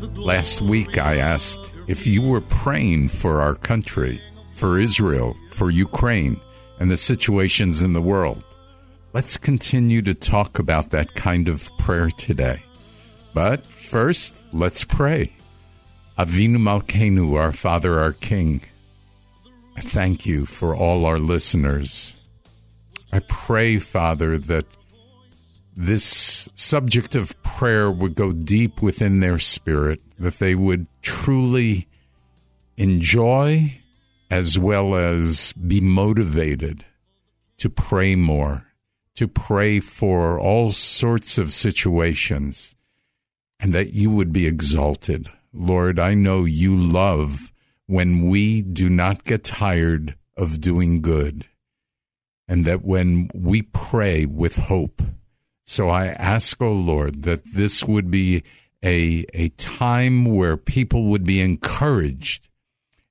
Last week I asked if you were praying for our country, for Israel, for Ukraine, and the situations in the world. Let's continue to talk about that kind of prayer today. But first, let's pray. Avinu Malkeinu, our Father, our King, I thank you for all our listeners. I pray, Father, that this subject of prayer would go deep within their spirit, that they would truly enjoy as well as be motivated to pray more, to pray for all sorts of situations, and that you would be exalted. Lord, I know you love when we do not get tired of doing good, and that when we pray with hope, so I ask, O oh Lord, that this would be a, a time where people would be encouraged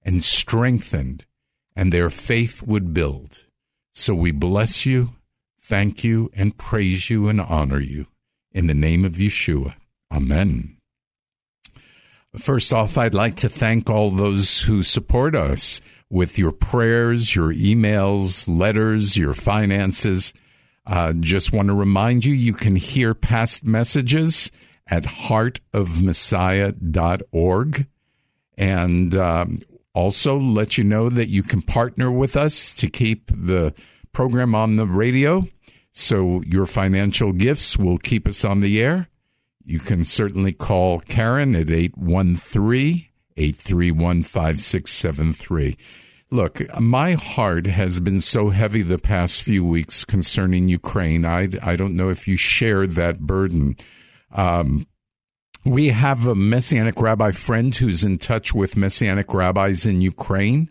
and strengthened and their faith would build. So we bless you, thank you, and praise you and honor you. In the name of Yeshua. Amen. First off, I'd like to thank all those who support us with your prayers, your emails, letters, your finances. Uh, just want to remind you, you can hear past messages at heartofmessiah.org. And um, also let you know that you can partner with us to keep the program on the radio. So your financial gifts will keep us on the air. You can certainly call Karen at 813 831 5673. Look, my heart has been so heavy the past few weeks concerning Ukraine. I, I don't know if you share that burden. Um, we have a Messianic rabbi friend who's in touch with Messianic rabbis in Ukraine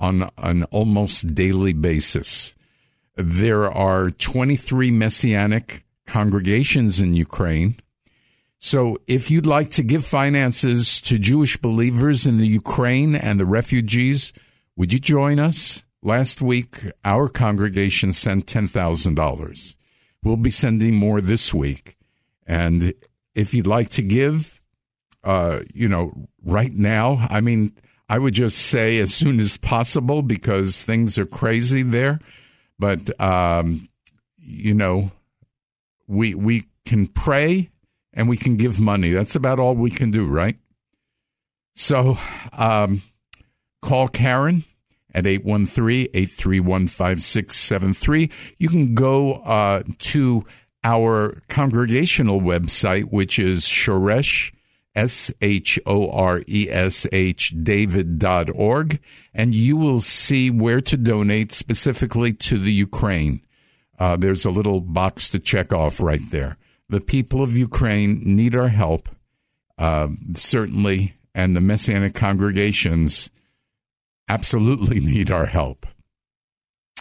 on an almost daily basis. There are 23 Messianic congregations in Ukraine. So if you'd like to give finances to Jewish believers in the Ukraine and the refugees, would you join us? Last week, our congregation sent $10,000. We'll be sending more this week. And if you'd like to give, uh, you know, right now, I mean, I would just say as soon as possible because things are crazy there. But, um, you know, we, we can pray and we can give money. That's about all we can do, right? So, um, call Karen at 813-831-5673. You can go uh, to our congregational website, which is Shoresh, S-H-O-R-E-S-H, david.org, and you will see where to donate specifically to the Ukraine. Uh, there's a little box to check off right there. The people of Ukraine need our help, uh, certainly, and the Messianic congregations absolutely need our help.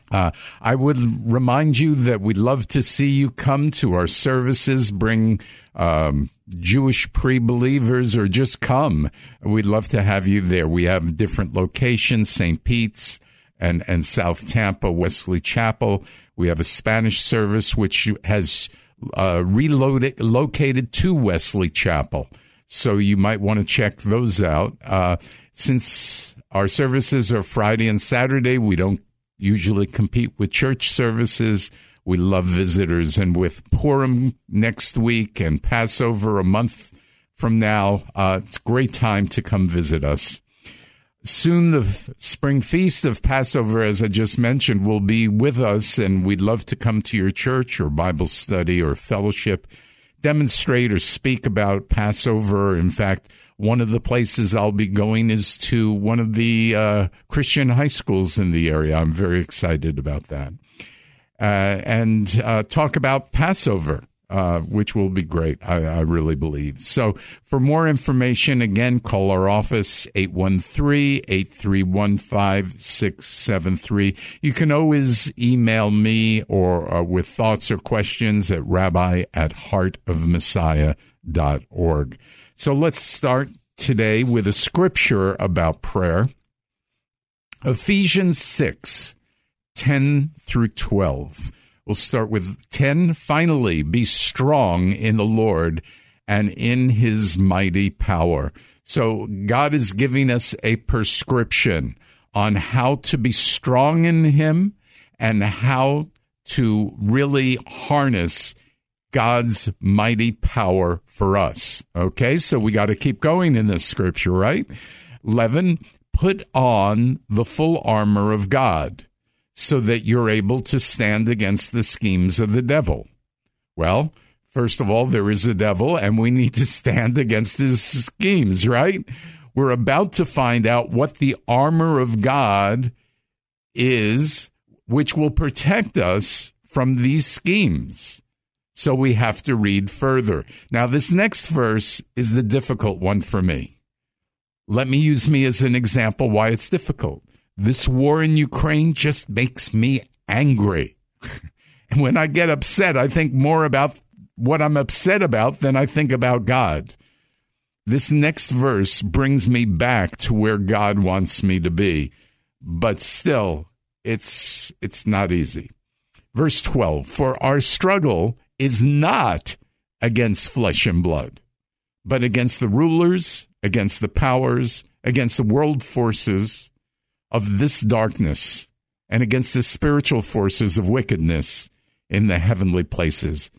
Uh, I would remind you that we'd love to see you come to our services, bring um, Jewish pre believers, or just come. We'd love to have you there. We have different locations St. Pete's and, and South Tampa, Wesley Chapel. We have a Spanish service which has uh, reloaded, located to Wesley Chapel. So you might want to check those out. Uh, since our services are Friday and Saturday, we don't usually compete with church services. We love visitors. And with Purim next week and Passover a month from now. Uh, it's a great time to come visit us. Soon, the spring feast of Passover, as I just mentioned, will be with us, and we'd love to come to your church or Bible study or fellowship, demonstrate or speak about Passover. In fact, one of the places I'll be going is to one of the uh, Christian high schools in the area. I'm very excited about that. Uh, and uh, talk about Passover uh, which will be great, I, I, really believe. So, for more information, again, call our office, 813 831 5673. You can always email me or uh, with thoughts or questions at rabbi at heartofmessiah.org. So, let's start today with a scripture about prayer Ephesians 6 10 through 12. We'll start with 10. Finally, be strong in the Lord and in his mighty power. So, God is giving us a prescription on how to be strong in him and how to really harness God's mighty power for us. Okay, so we got to keep going in this scripture, right? 11, put on the full armor of God so that you're able to stand against the schemes of the devil? Well, first of all, there is a devil, and we need to stand against his schemes, right? We're about to find out what the armor of God is, which will protect us from these schemes. So we have to read further. Now, this next verse is the difficult one for me. Let me use me as an example why it's difficult. This war in Ukraine just makes me angry. and when I get upset, I think more about what I'm upset about than I think about God. This next verse brings me back to where God wants me to be, but still, it's it's not easy. Verse 12, for our struggle is not against flesh and blood, but against the rulers, against the powers, against the world forces of this darkness and against the spiritual forces of wickedness in the heavenly places.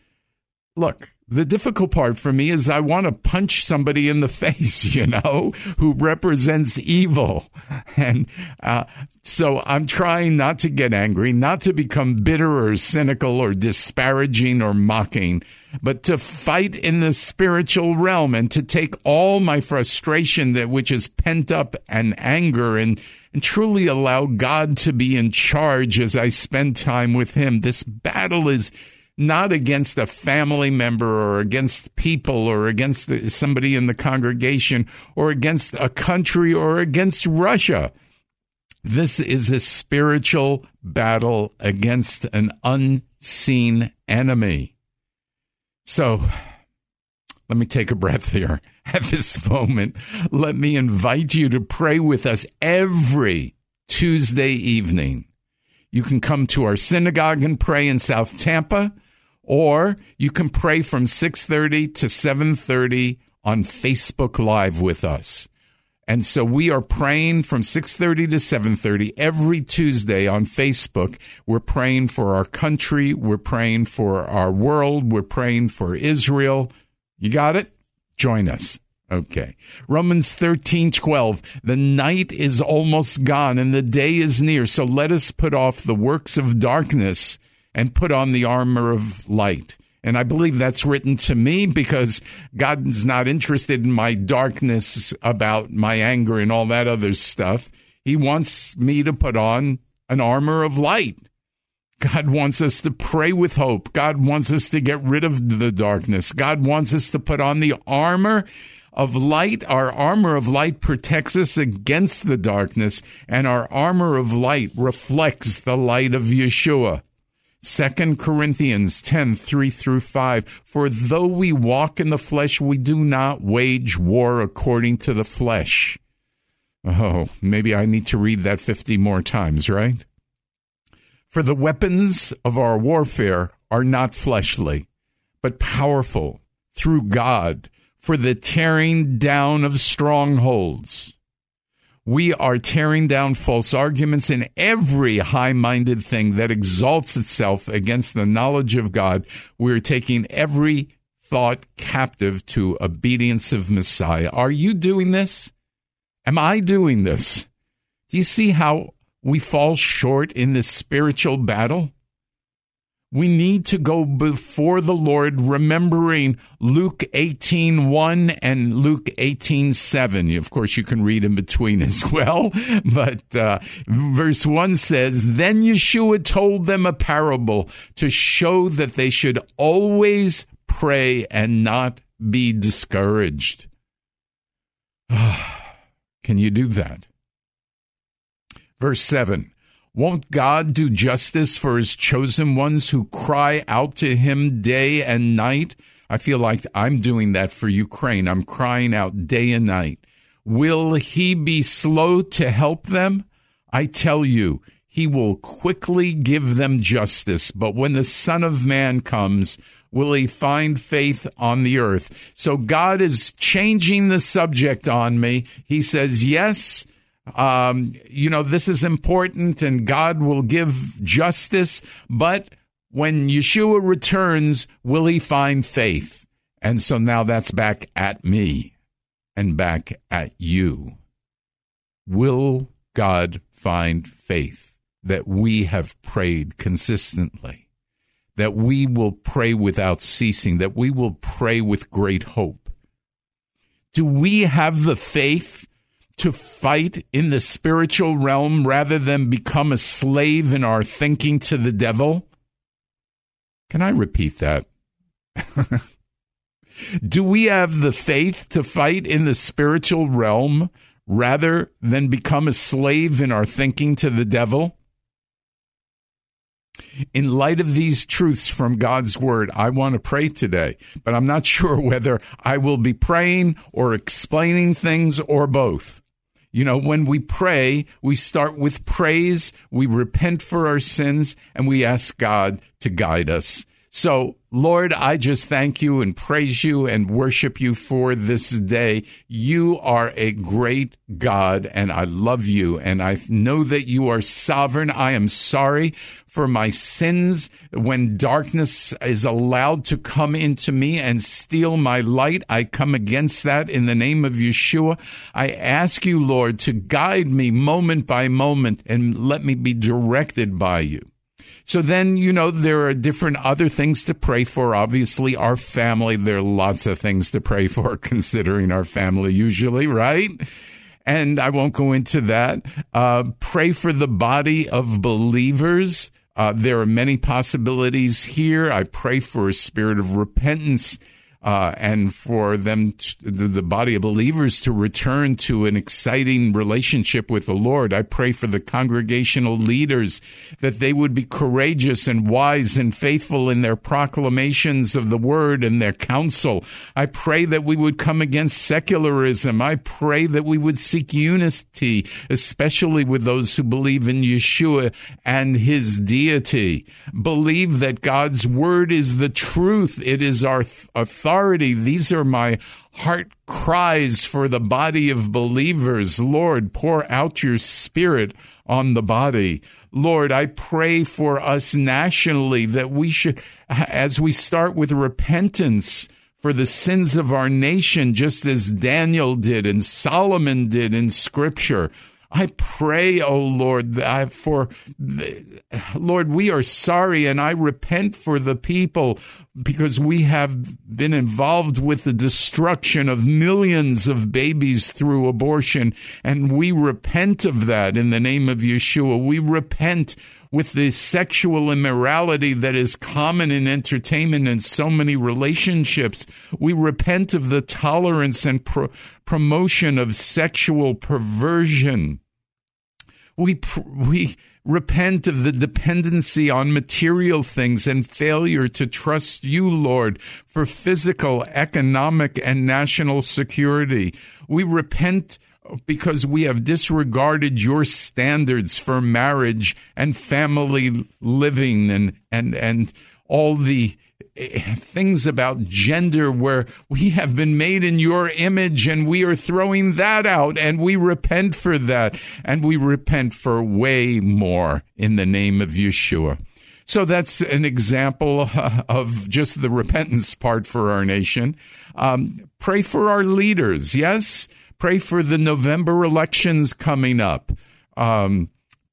Look, the difficult part for me is I want to punch somebody in the face, you know, who represents evil. And uh, so I'm trying not to get angry, not to become bitter or cynical or disparaging or mocking, but to fight in the spiritual realm and to take all my frustration that which is pent up and anger and and truly allow God to be in charge as I spend time with Him. This battle is not against a family member or against people or against somebody in the congregation or against a country or against Russia. This is a spiritual battle against an unseen enemy. So let me take a breath here at this moment. Let me invite you to pray with us every Tuesday evening. You can come to our synagogue and pray in South Tampa, or you can pray from 6:30 to 7:30 on Facebook Live with us. And so we are praying from 6:30 to 7:30 every Tuesday on Facebook. We're praying for our country, we're praying for our world, we're praying for Israel. You got it? Join us. Okay. Romans 13, 12. The night is almost gone and the day is near. So let us put off the works of darkness and put on the armor of light. And I believe that's written to me because God's not interested in my darkness about my anger and all that other stuff. He wants me to put on an armor of light. God wants us to pray with hope. God wants us to get rid of the darkness. God wants us to put on the armor of light. Our armor of light protects us against the darkness, and our armor of light reflects the light of Yeshua. 2 Corinthians 10, 3 through 5. For though we walk in the flesh, we do not wage war according to the flesh. Oh, maybe I need to read that 50 more times, right? For the weapons of our warfare are not fleshly, but powerful through God for the tearing down of strongholds. We are tearing down false arguments and every high minded thing that exalts itself against the knowledge of God. We're taking every thought captive to obedience of Messiah. Are you doing this? Am I doing this? Do you see how we fall short in this spiritual battle? We need to go before the Lord, remembering Luke 18 1 and Luke 18 7. Of course, you can read in between as well. But uh, verse 1 says, Then Yeshua told them a parable to show that they should always pray and not be discouraged. Can you do that? Verse 7 Won't God do justice for his chosen ones who cry out to him day and night? I feel like I'm doing that for Ukraine. I'm crying out day and night. Will he be slow to help them? I tell you, he will quickly give them justice. But when the Son of Man comes, will he find faith on the earth? So God is changing the subject on me. He says, Yes, um, you know, this is important and God will give justice, but when Yeshua returns, will he find faith? And so now that's back at me and back at you. Will God find faith that we have prayed consistently? That we will pray without ceasing, that we will pray with great hope. Do we have the faith to fight in the spiritual realm rather than become a slave in our thinking to the devil? Can I repeat that? Do we have the faith to fight in the spiritual realm rather than become a slave in our thinking to the devil? In light of these truths from God's word, I want to pray today, but I'm not sure whether I will be praying or explaining things or both. You know, when we pray, we start with praise, we repent for our sins, and we ask God to guide us. So, Lord, I just thank you and praise you and worship you for this day. You are a great God and I love you and I know that you are sovereign. I am sorry for my sins when darkness is allowed to come into me and steal my light. I come against that in the name of Yeshua. I ask you, Lord, to guide me moment by moment and let me be directed by you. So then, you know, there are different other things to pray for. Obviously, our family, there are lots of things to pray for, considering our family usually, right? And I won't go into that. Uh, pray for the body of believers. Uh, there are many possibilities here. I pray for a spirit of repentance uh, and for them, to, the body of believers, to return to an exciting relationship with the Lord. I pray for the congregational leaders that they would be courageous and wise and faithful in their proclamations of the word and their counsel. I pray that we would come against secularism. I pray that we would seek unity, especially with those who believe in Yeshua and his deity. Believe that God's word is the truth. It is our authority authority. These are my heart cries for the body of believers. Lord, pour out your spirit on the body. Lord, I pray for us nationally that we should, as we start with repentance, for the sins of our nation, just as Daniel did and Solomon did in Scripture. I pray, O oh Lord, for Lord, we are sorry and I repent for the people because we have been involved with the destruction of millions of babies through abortion and we repent of that in the name of Yeshua. We repent with the sexual immorality that is common in entertainment and so many relationships. We repent of the tolerance and pro- promotion of sexual perversion. We, we repent of the dependency on material things and failure to trust you, Lord, for physical, economic, and national security. We repent because we have disregarded your standards for marriage and family living and and and all the things about gender where we have been made in your image and we are throwing that out and we repent for that and we repent for way more in the name of Yeshua. So that's an example of just the repentance part for our nation. Um, pray for our leaders. Yes. Pray for the November elections coming up. Um,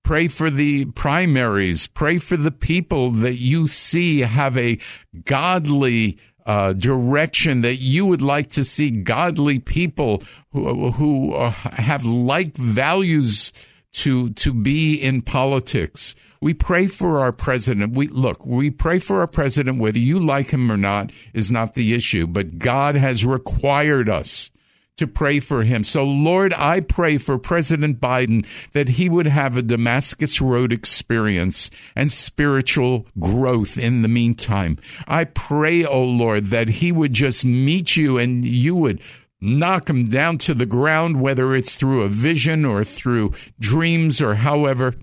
pray for the primaries. Pray for the people that you see have a godly uh, direction that you would like to see godly people who who uh, have like values to to be in politics. We pray for our president. We look, we pray for our president whether you like him or not is not the issue, but God has required us to pray for him. So, Lord, I pray for President Biden that he would have a Damascus Road experience and spiritual growth in the meantime. I pray, oh Lord, that he would just meet you and you would knock him down to the ground, whether it's through a vision or through dreams or however,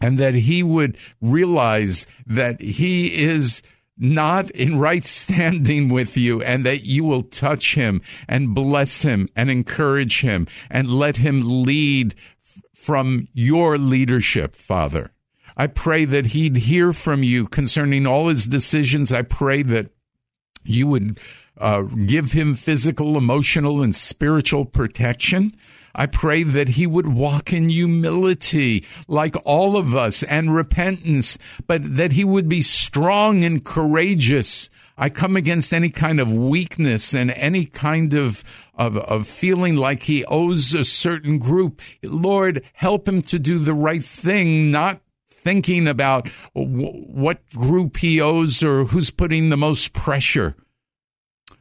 and that he would realize that he is not in right standing with you, and that you will touch him and bless him and encourage him and let him lead from your leadership, Father. I pray that he'd hear from you concerning all his decisions. I pray that you would uh, give him physical, emotional, and spiritual protection. I pray that he would walk in humility like all of us and repentance, but that he would be strong and courageous. I come against any kind of weakness and any kind of, of, of feeling like he owes a certain group. Lord, help him to do the right thing, not thinking about what group he owes or who's putting the most pressure.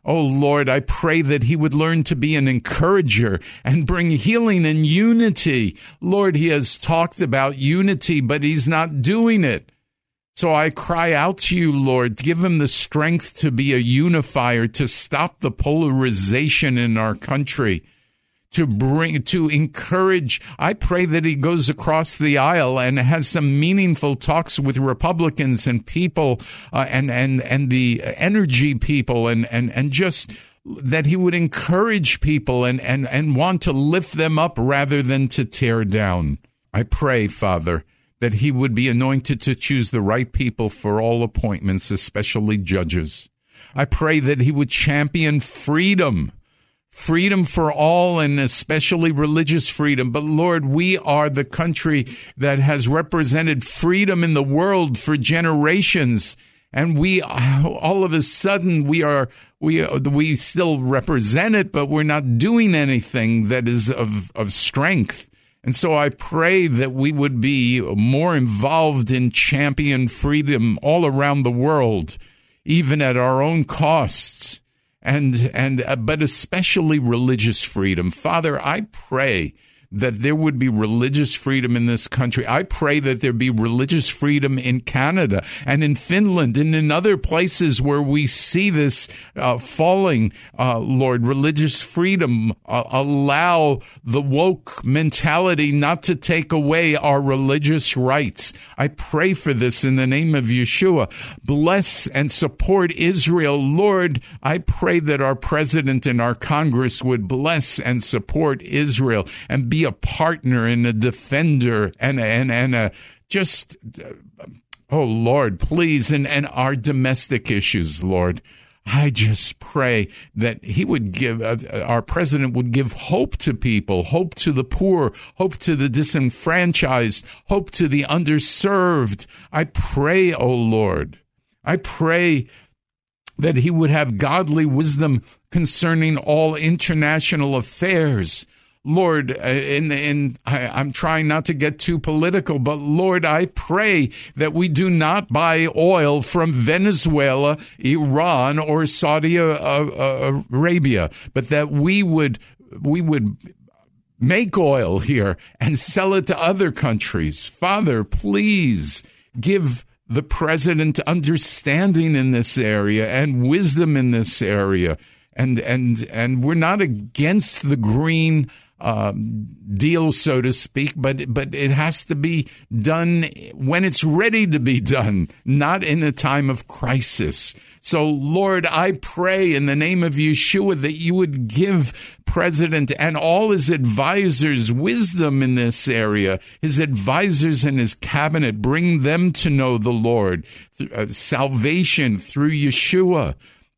Oh Lord, I pray that he would learn to be an encourager and bring healing and unity. Lord, he has talked about unity, but he's not doing it. So I cry out to you, Lord, give him the strength to be a unifier, to stop the polarization in our country to bring to encourage i pray that he goes across the aisle and has some meaningful talks with republicans and people uh, and and and the energy people and and and just that he would encourage people and and and want to lift them up rather than to tear down. I pray father that he would be anointed to choose the right people for all appointments especially judges. I pray that he would champion freedom freedom for all and especially religious freedom. But Lord, we are the country that has represented freedom in the world for generations. And we, all of a sudden, we are, we, we still represent it, but we're not doing anything that is of, of strength. And so I pray that we would be more involved in champion freedom all around the world, even at our own costs and and uh, but especially religious freedom. Father, I pray that there would be religious freedom in this country. I pray that there be religious freedom in Canada and in Finland and in other places where we see this uh, falling, uh, Lord. Religious freedom uh, allow the woke mentality not to take away our religious rights. I pray for this in the name of Yeshua. Bless and support Israel. Lord, I pray that our president and our Congress would bless and support Israel and be a partner and a defender and and and a just oh Lord, please and and our domestic issues, Lord. I just pray that he would give, uh, our president would give hope to people, hope to the poor, hope to the disenfranchised, hope to the underserved. I pray, oh Lord, I pray that he would have godly wisdom concerning all international affairs. Lord, uh, and, and I, am trying not to get too political, but Lord, I pray that we do not buy oil from Venezuela, Iran, or Saudi uh, uh, Arabia, but that we would we would make oil here and sell it to other countries. Father, please give the president understanding in this area and wisdom in this area. And and and we're not against the green um, deal, so to speak, but but it has to be done when it's ready to be done, not in a time of crisis. So, Lord, I pray in the name of Yeshua that you would give President and all his advisors wisdom in this area, his advisors and his cabinet, bring them to know the Lord, uh, salvation through Yeshua.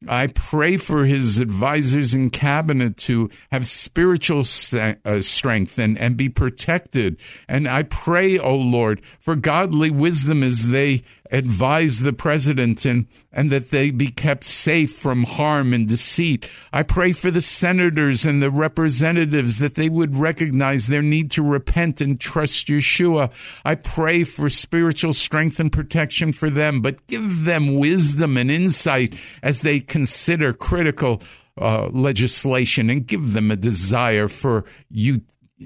I pray for his advisors and cabinet to have spiritual uh, strength and, and be protected. And I pray, O oh Lord, for godly wisdom as they advise the president and, and that they be kept safe from harm and deceit. I pray for the senators and the representatives that they would recognize their need to repent and trust Yeshua. I pray for spiritual strength and protection for them, but give them wisdom and insight as they consider critical uh, legislation and give them a desire for u-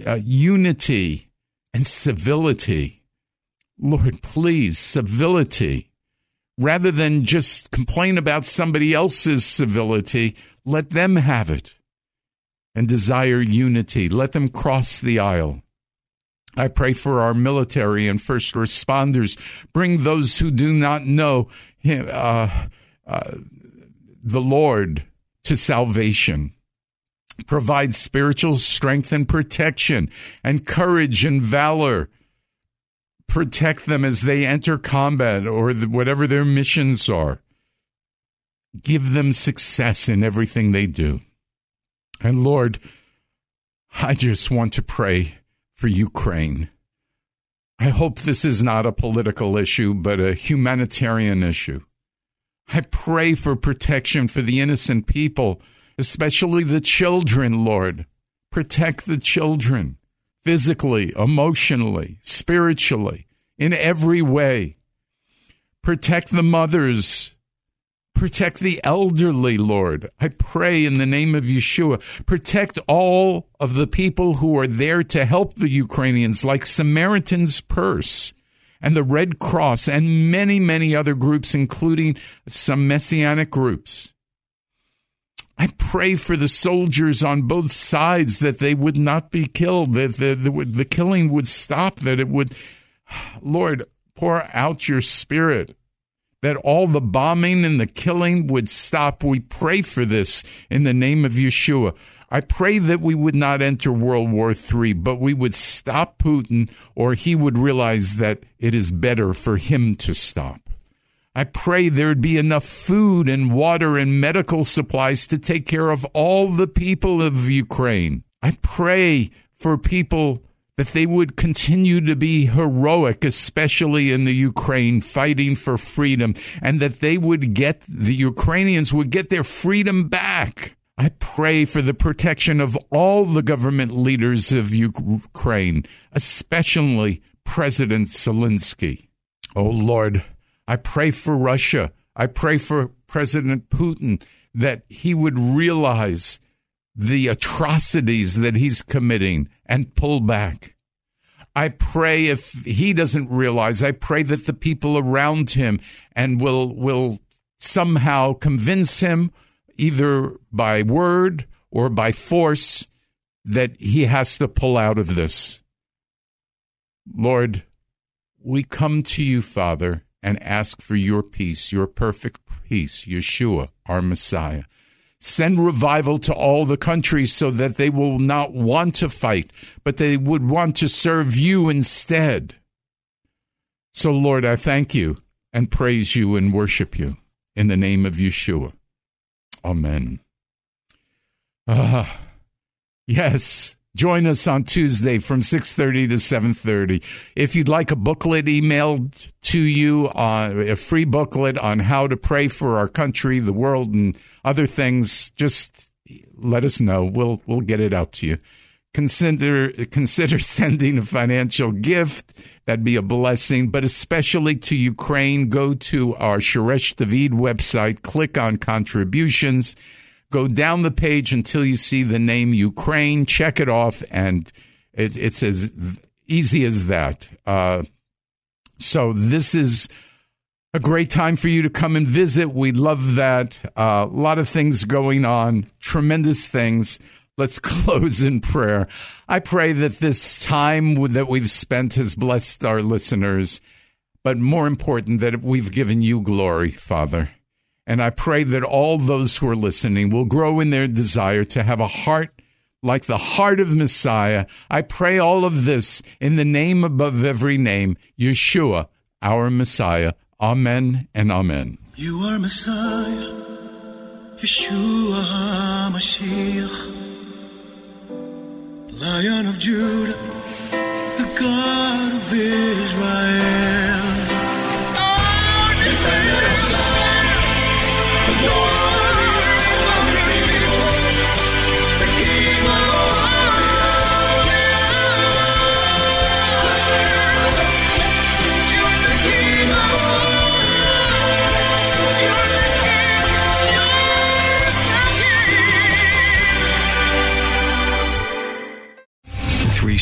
uh, unity and civility Lord, please, civility. Rather than just complain about somebody else's civility, let them have it and desire unity. Let them cross the aisle. I pray for our military and first responders. Bring those who do not know him, uh, uh, the Lord to salvation. Provide spiritual strength and protection and courage and valor protect them as they enter combat or the, whatever their missions are. Give them success in everything they do. And Lord, I just want to pray for Ukraine. I hope this is not a political issue, but a humanitarian issue. I pray for protection for the innocent people, especially the children, Lord. Protect the children physically, emotionally, spiritually, in every way. Protect the mothers. Protect the elderly, Lord. I pray in the name of Yeshua. Protect all of the people who are there to help the Ukrainians, like Samaritan's Purse and the Red Cross and many, many other groups, including some messianic groups. I pray for the soldiers on both sides that they would not be killed, that the, the, the killing would stop, that it would, Lord, pour out your spirit, that all the bombing and the killing would stop. We pray for this in the name of Yeshua. I pray that we would not enter World War III, but we would stop Putin, or he would realize that it is better for him to stop. I pray there'd be enough food and water and medical supplies to take care of all the people of Ukraine. I pray for people that they would continue to be heroic, especially in the Ukraine, fighting for freedom, and that they would get, the Ukrainians would get their freedom back. I pray for the protection of all the government leaders of Ukraine, especially President Zelensky. Oh Lord, I pray for Russia. I pray for President Putin that he would realize the atrocities that he's committing and pull back. I pray if he doesn't realize, I pray that the people around him and will will somehow convince him either by word or by force that he has to pull out of this. Lord, we come to you, Father, and ask for your peace, your perfect peace, Yeshua, our Messiah. Send revival to all the countries so that they will not want to fight, but they would want to serve you instead. So, Lord, I thank you and praise you and worship you in the name of Yeshua. Amen. Ah, yes. Join us on Tuesday from 6:30 to 7:30. If you'd like a booklet emailed to you, uh, a free booklet on how to pray for our country, the world, and other things, just let us know. We'll we'll get it out to you. Consider consider sending a financial gift. That'd be a blessing, but especially to Ukraine. Go to our Shoresh David website, click on contributions Go down the page until you see the name Ukraine, check it off, and it, it's as easy as that. Uh, so this is a great time for you to come and visit. We love that. Uh, a lot of things going on, tremendous things. Let's close in prayer. I pray that this time that we've spent has blessed our listeners, but more important, that we've given you glory, Father. And I pray that all those who are listening will grow in their desire to have a heart like the heart of Messiah. I pray all of this in the name above every name, Yeshua, our Messiah. Amen and amen. You are Messiah, Yeshua HaMashiach, Lion of Judah, the God of Israel.